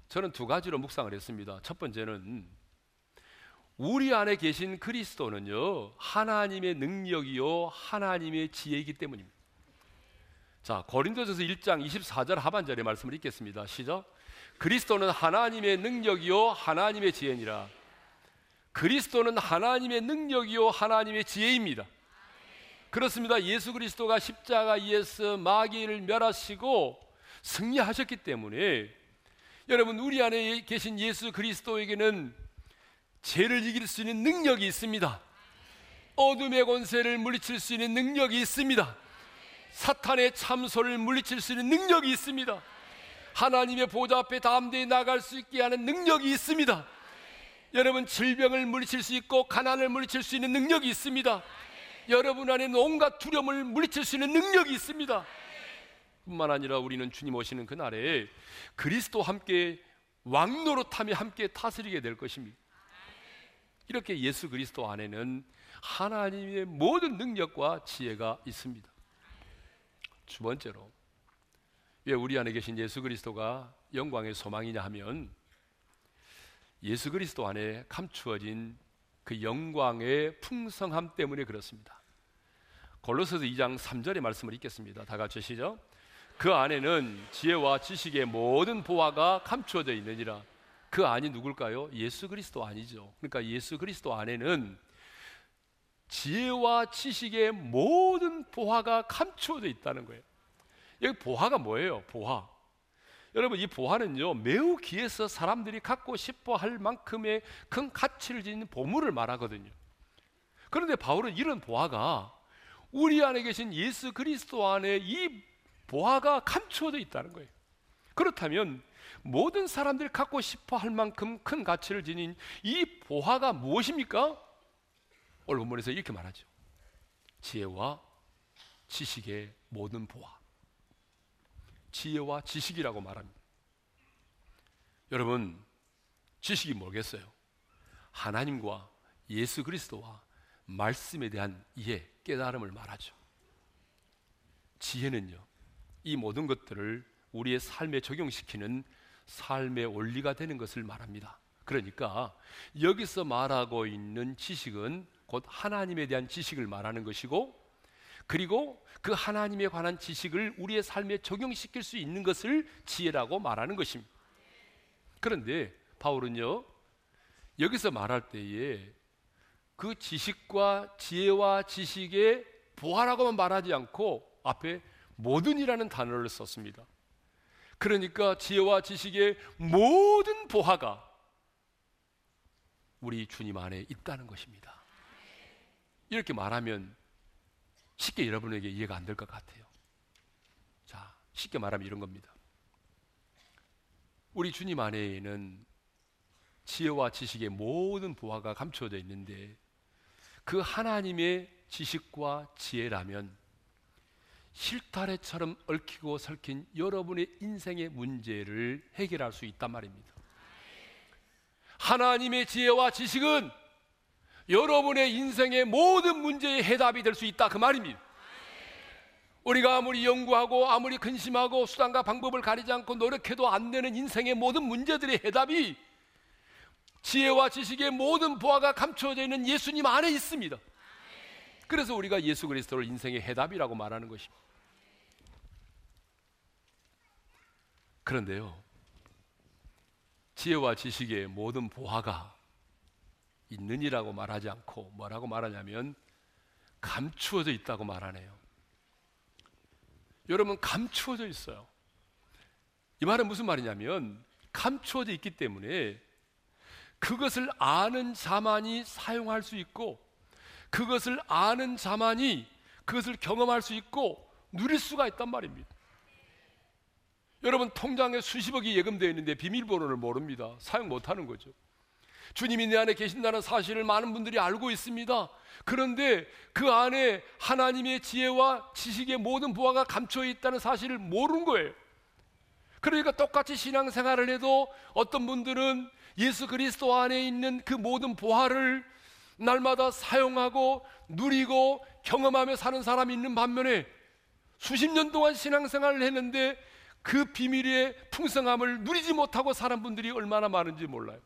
Speaker 1: 저는 두 가지로 묵상을 했습니다. 첫 번째는 우리 안에 계신 그리스도는요, 하나님의 능력이요, 하나님의 지혜이기 때문입니다. 자, 고린도전서 1장 24절 하반절의 말씀을 읽겠습니다. 시작. 그리스도는 하나님의 능력이요, 하나님의 지혜니라. 그리스도는 하나님의 능력이요, 하나님의 지혜입니다. 그렇습니다. 예수 그리스도가 십자가에서 마귀를 멸하시고 승리하셨기 때문에 여러분 우리 안에 계신 예수 그리스도에게는 죄를 이길 수 있는 능력이 있습니다. 어둠의 권세를 물리칠 수 있는 능력이 있습니다. 사탄의 참소를 물리칠 수 있는 능력이 있습니다. 하나님의 보좌 앞에 담대히 나갈 수 있게 하는 능력이 있습니다. 여러분 질병을 물리칠 수 있고 가난을 물리칠 수 있는 능력이 있습니다. 여러분 안에 온갖 두려움을 물리칠 수 있는 능력이 있습니다. 뿐만 아니라 우리는 주님 오시는 그날에 그리스도 함께 왕노릇하며 함께 다스리게 될 것입니다. 이렇게 예수 그리스도 안에는 하나님의 모든 능력과 지혜가 있습니다. 두 번째로 왜 우리 안에 계신 예수 그리스도가 영광의 소망이냐 하면 예수 그리스도 안에 감추어진 그 영광의 풍성함 때문에 그렇습니다. 골로새서 2장 3절의 말씀을 읽겠습니다. 다 같이 시죠. 그 안에는 지혜와 지식의 모든 보화가 감추어져 있느니라. 그 안이 누굴까요? 예수 그리스도 아니죠. 그러니까 예수 그리스도 안에는 지혜와 지식의 모든 보화가 감추어져 있다는 거예요. 여기 보화가 뭐예요? 보화. 여러분 이 보화는요 매우 귀해서 사람들이 갖고 싶어 할 만큼의 큰 가치를 지닌 보물을 말하거든요. 그런데 바울은 이런 보화가 우리 안에 계신 예수 그리스도 안에 이 보화가 감추어져 있다는 거예요. 그렇다면 모든 사람들이 갖고 싶어 할 만큼 큰 가치를 지닌 이 보화가 무엇입니까? 오늘 본문에서 이렇게 말하죠. 지혜와 지식의 모든 보화. 지혜와 지식이라고 말합니다. 여러분, 지식이 뭐겠어요? 하나님과 예수 그리스도와 말씀에 대한 이해, 깨달음을 말하죠. 지혜는요, 이 모든 것들을 우리의 삶에 적용시키는 삶의 원리가 되는 것을 말합니다. 그러니까 여기서 말하고 있는 지식은 곧 하나님에 대한 지식을 말하는 것이고 그리고 그 하나님에 관한 지식을 우리의 삶에 적용시킬 수 있는 것을 지혜라고 말하는 것입니다. 그런데 바울은요, 여기서 말할 때에 그 지식과 지혜와 지식의 보화라고만 말하지 않고 앞에 모든이라는 단어를 썼습니다. 그러니까 지혜와 지식의 모든 보화가 우리 주님 안에 있다는 것입니다. 이렇게 말하면 쉽게 여러분에게 이해가 안 될 것 같아요. 자, 쉽게 말하면 이런 겁니다. 우리 주님 안에는 지혜와 지식의 모든 보화가 감춰져 있는데 그 하나님의 지식과 지혜라면 실타래처럼 얽히고 설킨 여러분의 인생의 문제를 해결할 수 있단 말입니다. 하나님의 지혜와 지식은 여러분의 인생의 모든 문제의 해답이 될 수 있다 그 말입니다. 우리가 아무리 연구하고 아무리 근심하고 수단과 방법을 가리지 않고 노력해도 안 되는 인생의 모든 문제들의 해답이 지혜와 지식의 모든 보화가 감추어져 있는 예수님 안에 있습니다. 그래서 우리가 예수 그리스도를 인생의 해답이라고 말하는 것입니다. 그런데요, 지혜와 지식의 모든 보화가 있느니라고 말하지 않고 뭐라고 말하냐면 감추어져 있다고 말하네요. 여러분 감추어져 있어요. 이 말은 무슨 말이냐면 감추어져 있기 때문에 그것을 아는 자만이 사용할 수 있고 그것을 아는 자만이 그것을 경험할 수 있고 누릴 수가 있단 말입니다. 여러분 통장에 수십억이 예금되어 있는데 비밀번호를 모릅니다. 사용 못 하는 거죠. 주님이 내 안에 계신다는 사실을 많은 분들이 알고 있습니다. 그런데 그 안에 하나님의 지혜와 지식의 모든 부하가 감춰 있다는 사실을 모르는 거예요. 그러니까 똑같이 신앙생활을 해도 어떤 분들은 예수 그리스도 안에 있는 그 모든 보화를 날마다 사용하고 누리고 경험하며 사는 사람이 있는 반면에 수십 년 동안 신앙생활을 했는데 그 비밀의 풍성함을 누리지 못하고 사는 분들이 얼마나 많은지 몰라요.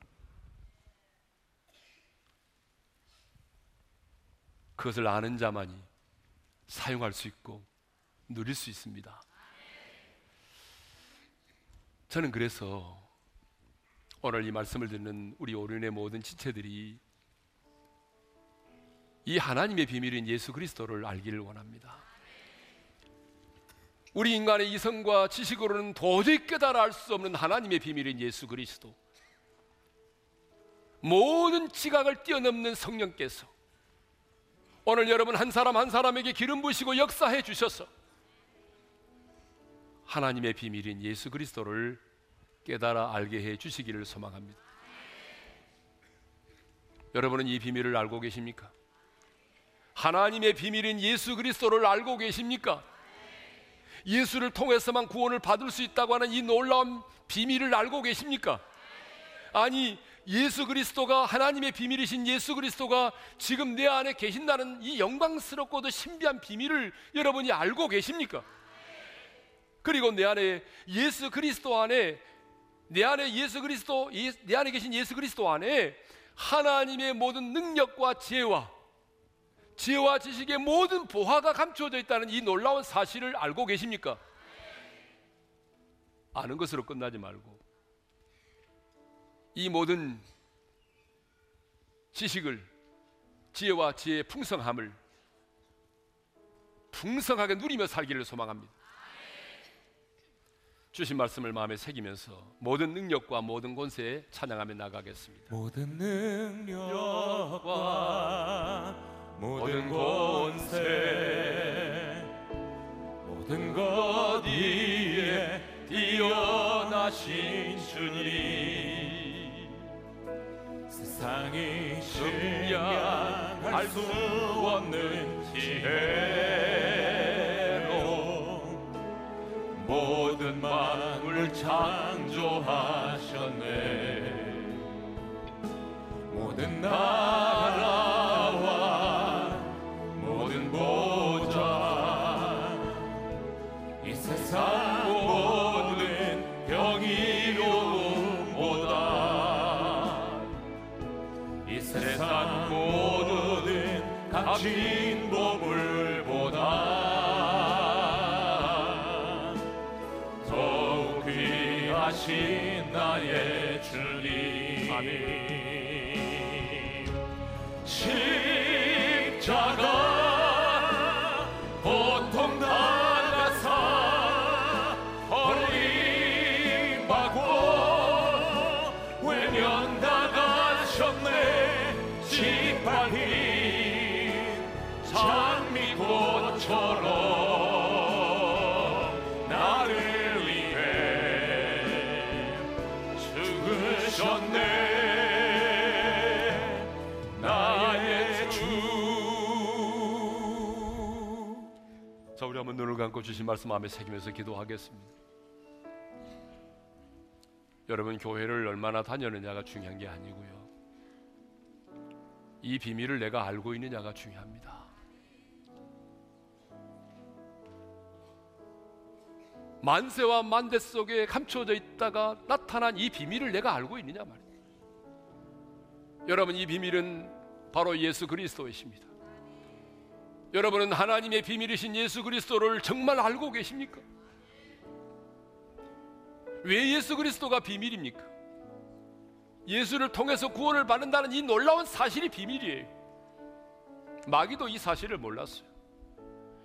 Speaker 1: 그것을 아는 자만이 사용할 수 있고 누릴 수 있습니다. 저는 그래서 오늘 이 말씀을 듣는 우리 오륜의 모든 지체들이 이 하나님의 비밀인 예수 그리스도를 알기를 원합니다. 우리 인간의 이성과 지식으로는 도저히 깨달아 알 수 없는 하나님의 비밀인 예수 그리스도. 모든 지각을 뛰어넘는 성령께서 오늘 여러분 한 사람 한 사람에게 기름 부시고 역사해 주셔서 하나님의 비밀인 예수 그리스도를 깨달아 알게 해 주시기를 소망합니다. 여러분은 이 비밀을 알고 계십니까? 하나님의 비밀인 예수 그리스도를 알고 계십니까? 예수를 통해서만 구원을 받을 수 있다고 하는 이 놀라운 비밀을 알고 계십니까? 아니, 예수 그리스도가 하나님의 비밀이신 예수 그리스도가 지금 내 안에 계신다는 이 영광스럽고도 신비한 비밀을 여러분이 알고 계십니까? 그리고 내 안에 예수 그리스도 안에 내 안에 예수 그리스도 내 안에 계신 예수 그리스도 안에 하나님의 모든 능력과 지혜와 지혜와 지식의 모든 보화가 감추어져 있다는 이 놀라운 사실을 알고 계십니까? 아는 것으로 끝나지 말고 이 모든 지식을 지혜와 지혜의 풍성함을 풍성하게 누리며 살기를 소망합니다. 주신 말씀을 마음에 새기면서 모든 능력과 모든 권세에 찬양하며 나가겠습니다.
Speaker 2: 모든 능력과 모든 권세 모든 것 위에 뛰어나신 주님 세상이 증량할 수 없는 지혜로 모든 만물 창조하셨네. 모든 나라
Speaker 1: 말씀 마음에 새기면서 기도하겠습니다. 여러분 교회를 얼마나 다녔느냐가 중요한 게 아니고요. 이 비밀을 내가 알고 있느냐가 중요합니다. 만세와 만대 속에 감춰져 있다가 나타난 이 비밀을 내가 알고 있느냐 말입니다. 여러분 이 비밀은 바로 예수 그리스도이십니다. 여러분은 하나님의 비밀이신 예수 그리스도를 정말 알고 계십니까? 왜 예수 그리스도가 비밀입니까? 예수를 통해서 구원을 받는다는 이 놀라운 사실이 비밀이에요. 마귀도 이 사실을 몰랐어요.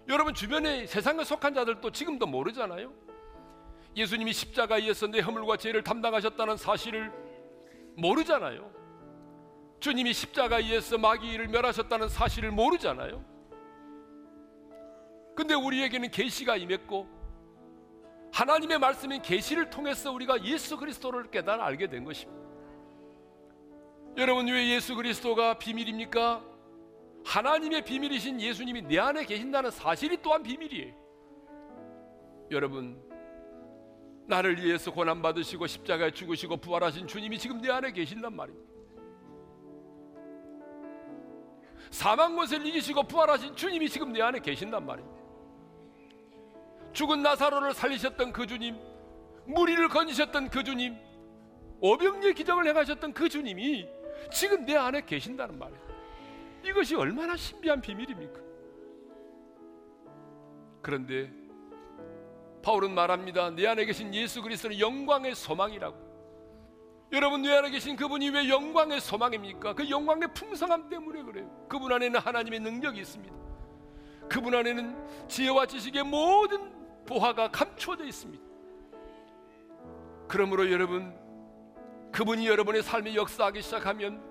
Speaker 1: 여러분 주변에 세상에 속한 자들도 지금도 모르잖아요. 예수님이 십자가에서 내 허물과 죄를 담당하셨다는 사실을 모르잖아요. 주님이 십자가에서 마귀를 멸하셨다는 사실을 모르잖아요. 근데 우리에게는 계시가 임했고 하나님의 말씀인 계시를 통해서 우리가 예수 그리스도를 깨달아 알게 된 것입니다. 여러분 왜 예수 그리스도가 비밀입니까? 하나님의 비밀이신 예수님이 내 안에 계신다는 사실이 또한 비밀이에요. 여러분 나를 위해서 고난 받으시고 십자가에 죽으시고 부활하신 주님이 지금 내 안에 계신단 말입니다. 사망 것을 이기시고 부활하신 주님이 지금 내 안에 계신단 말입니다. 죽은 나사로를 살리셨던 그 주님, 무리를 건지셨던 그 주님, 오병리의 기적을 행하셨던 그 주님이 지금 내 안에 계신다는 말이에요. 이것이 얼마나 신비한 비밀입니까? 그런데 바울은 말합니다. 내 안에 계신 예수 그리스도는 영광의 소망이라고. 여러분 내 안에 계신 그분이 왜 영광의 소망입니까? 그 영광의 풍성함 때문에 그래요. 그분 안에는 하나님의 능력이 있습니다. 그분 안에는 지혜와 지식의 모든 보화가 감춰져 있습니다. 그러므로 여러분 그분이 여러분의 삶에 역사하기 시작하면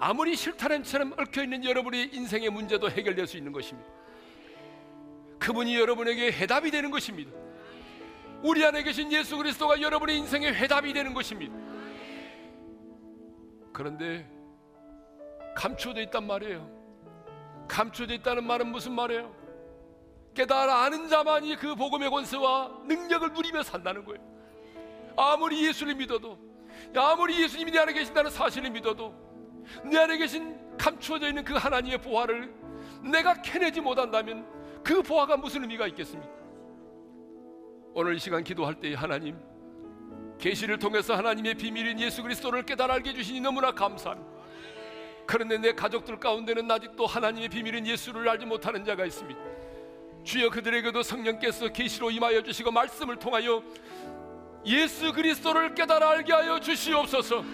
Speaker 1: 아무리 실타래처럼 얽혀 있는 여러분의 인생의 문제도 해결될 수 있는 것입니다. 그분이 여러분에게 해답이 되는 것입니다. 우리 안에 계신 예수 그리스도가 여러분의 인생의 해답이 되는 것입니다. 그런데 감추어져 있단 말이에요. 감추어져 있다는 말은 무슨 말이에요? 깨달아 아는 자만이 그 복음의 권세와 능력을 누리며 산다는 거예요. 아무리 예수를 믿어도, 아무리 예수님이 내 안에 계신다는 사실을 믿어도, 내 안에 계신 감추어져 있는 그 하나님의 보화를 내가 캐내지 못한다면 그 보화가 무슨 의미가 있겠습니까? 오늘 이 시간 기도할 때 하나님 계시를 통해서 하나님의 비밀인 예수 그리스도를 깨달아 알게 해주시니 너무나 감사합니다. 그런데 내 가족들 가운데는 아직도 하나님의 비밀인 예수를 알지 못하는 자가 있습니다. 주여 그들에게도 성령께서 계시로 임하여 주시고 말씀을 통하여 예수 그리스도를 깨달아 알게 하여 주시옵소서.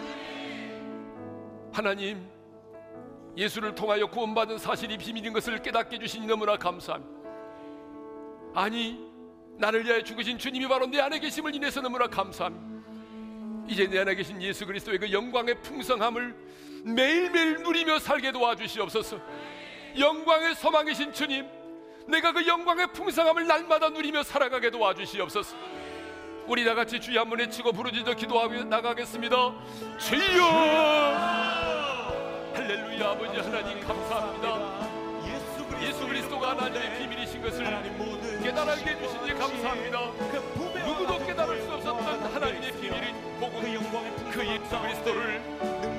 Speaker 1: 하나님 예수를 통하여 구원받은 사실이 비밀인 것을 깨닫게 해주시니 너무나 감사합니다. 아니 나를 위하여 죽으신 주님이 바로 내 안에 계심을 인해서 너무나 감사합니다. 이제 내 안에 계신 예수 그리스도의 그 영광의 풍성함을 매일매일 누리며 살게 도와주시옵소서. 영광의 소망이신 주님, 내가 그 영광의 풍성함을 날마다 누리며 살아가게 도와주시옵소서. 우리 다 같이 주여 한번 외치고 부르짖어 기도하며 나가겠습니다. 주여! 할렐루야 아버지 하나님 감사합니다. 예수 그리스도가 하나님의 비밀이신 것을 깨달게 해주시니 감사합니다. 누구도 깨달을 수 없었던 하나님의 비밀인 복 음그 예수 그리스도를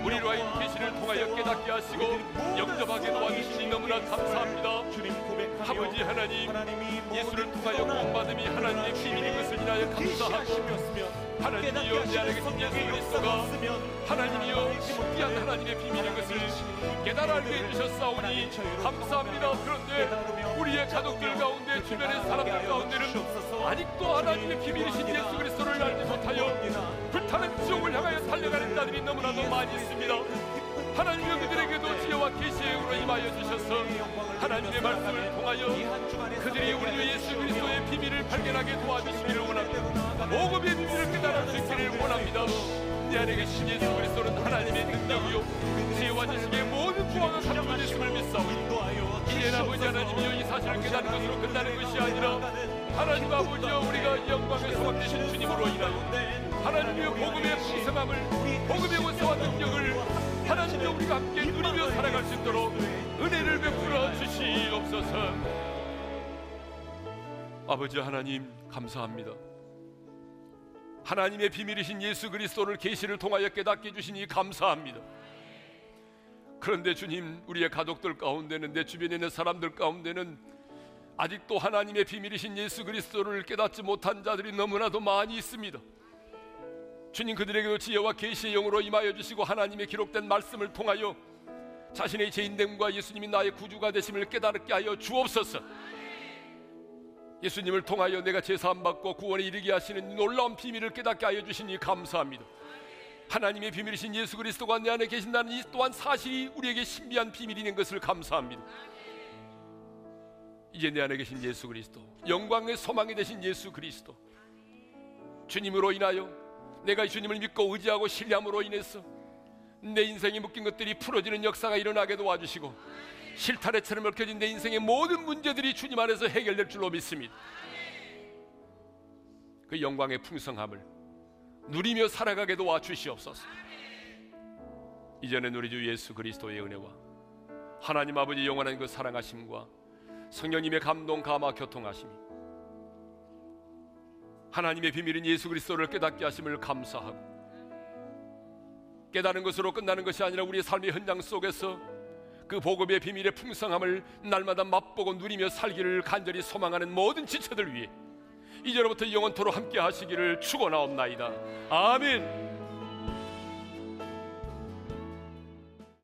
Speaker 1: 우리로 하여 계시를 통하여 깨닫게 하시고 영접하게 도와주시니 너무나 감사합니다. 아버지 하나님 예수를 통하여 구원받음이 하나님의 비밀인 것을 인하여 감사하고 하나님이여 내 안에 계신 예수 그리스도가 하나님이여 신비한 하나님의 비밀인 것을 깨달아 알게 해주셨사오니 감사합니다. 그런데 우리의 가족들 가운데 주변의 사람들 가운데는 아직도 하나님의 비밀이신 예수 그리스도를 알지 못하여 불타는 지옥을 향하여 달려가는 자들이 너무나도 많이 있습니다. 하나님의 그들에게도 지혜와 계시의 으로 임하여 주셔서 하나님의 말씀을 통하여 그들이 우리 예수 그리스도의 비밀을 발견하게 도와주시기를 원합니다. 복음의 비밀을 깨달을 수 있기를 원합니다. 내 안에 계신 예수 그리스도는 하나님의 능력이요 지혜와 지식의 모든 부하가 감춰졌음을 믿사오니 이제 아버지 하나님이여 이 사실을 깨닫는 것으로 끝나는 것이 아니라 하나님 아버지여 우리가 영광의 소망 되신 주님으로 인하여 하나님의 복음의 풍성함을 복음의 원사와 능력을 하나님과 우리가 함께 누리며 살아갈 수 있도록 은혜를 베풀어 주시옵소서. 아버지 하나님 감사합니다. 하나님의 비밀이신 예수 그리스도를 계시를 통하여 깨닫게 주시니 감사합니다. 그런데 주님, 우리의 가족들 가운데는 내 주변에 있는 사람들 가운데는 아직도 하나님의 비밀이신 예수 그리스도를 깨닫지 못한 자들이 너무나도 많이 있습니다. 주님 그들에게도 지혜와 계시의 영으로 임하여 주시고 하나님의 기록된 말씀을 통하여 자신의 죄인됨과 예수님이 나의 구주가 되심을 깨닫게 하여 주옵소서. 예수님을 통하여 내가 제사함 받고 구원에 이르게 하시는 놀라운 비밀을 깨닫게 하여 주시니 감사합니다. 하나님의 비밀이신 예수 그리스도가 내 안에 계신다는 이 또한 사실이 우리에게 신비한 비밀이 된 것을 감사합니다. 이제 내 안에 계신 예수 그리스도, 영광의 소망이 되신 예수 그리스도, 주님으로 인하여 내가 주님을 믿고 의지하고 신뢰함으로 인해서 내 인생에 묶인 것들이 풀어지는 역사가 일어나게 도와주시고 실타래처럼 얽혀진 내 인생의 모든 문제들이 주님 안에서 해결될 줄로 믿습니다. 그 영광의 풍성함을 누리며 살아가게 도와주시옵소서. 이전에 우리 주 예수 그리스도의 은혜와 하나님 아버지 영원한 그 사랑하심과 성령님의 감동 감화 교통하심이 하나님의 비밀인 예수 그리스도를 깨닫게 하심을 감사하고 깨닫는 것으로 끝나는 것이 아니라 우리의 삶의 현장 속에서 그 복음의 비밀의 풍성함을 날마다 맛보고 누리며 살기를 간절히 소망하는 모든 지체들 위해 이제로부터 영원토로 함께 하시기를 축원하옵나이다. 아멘.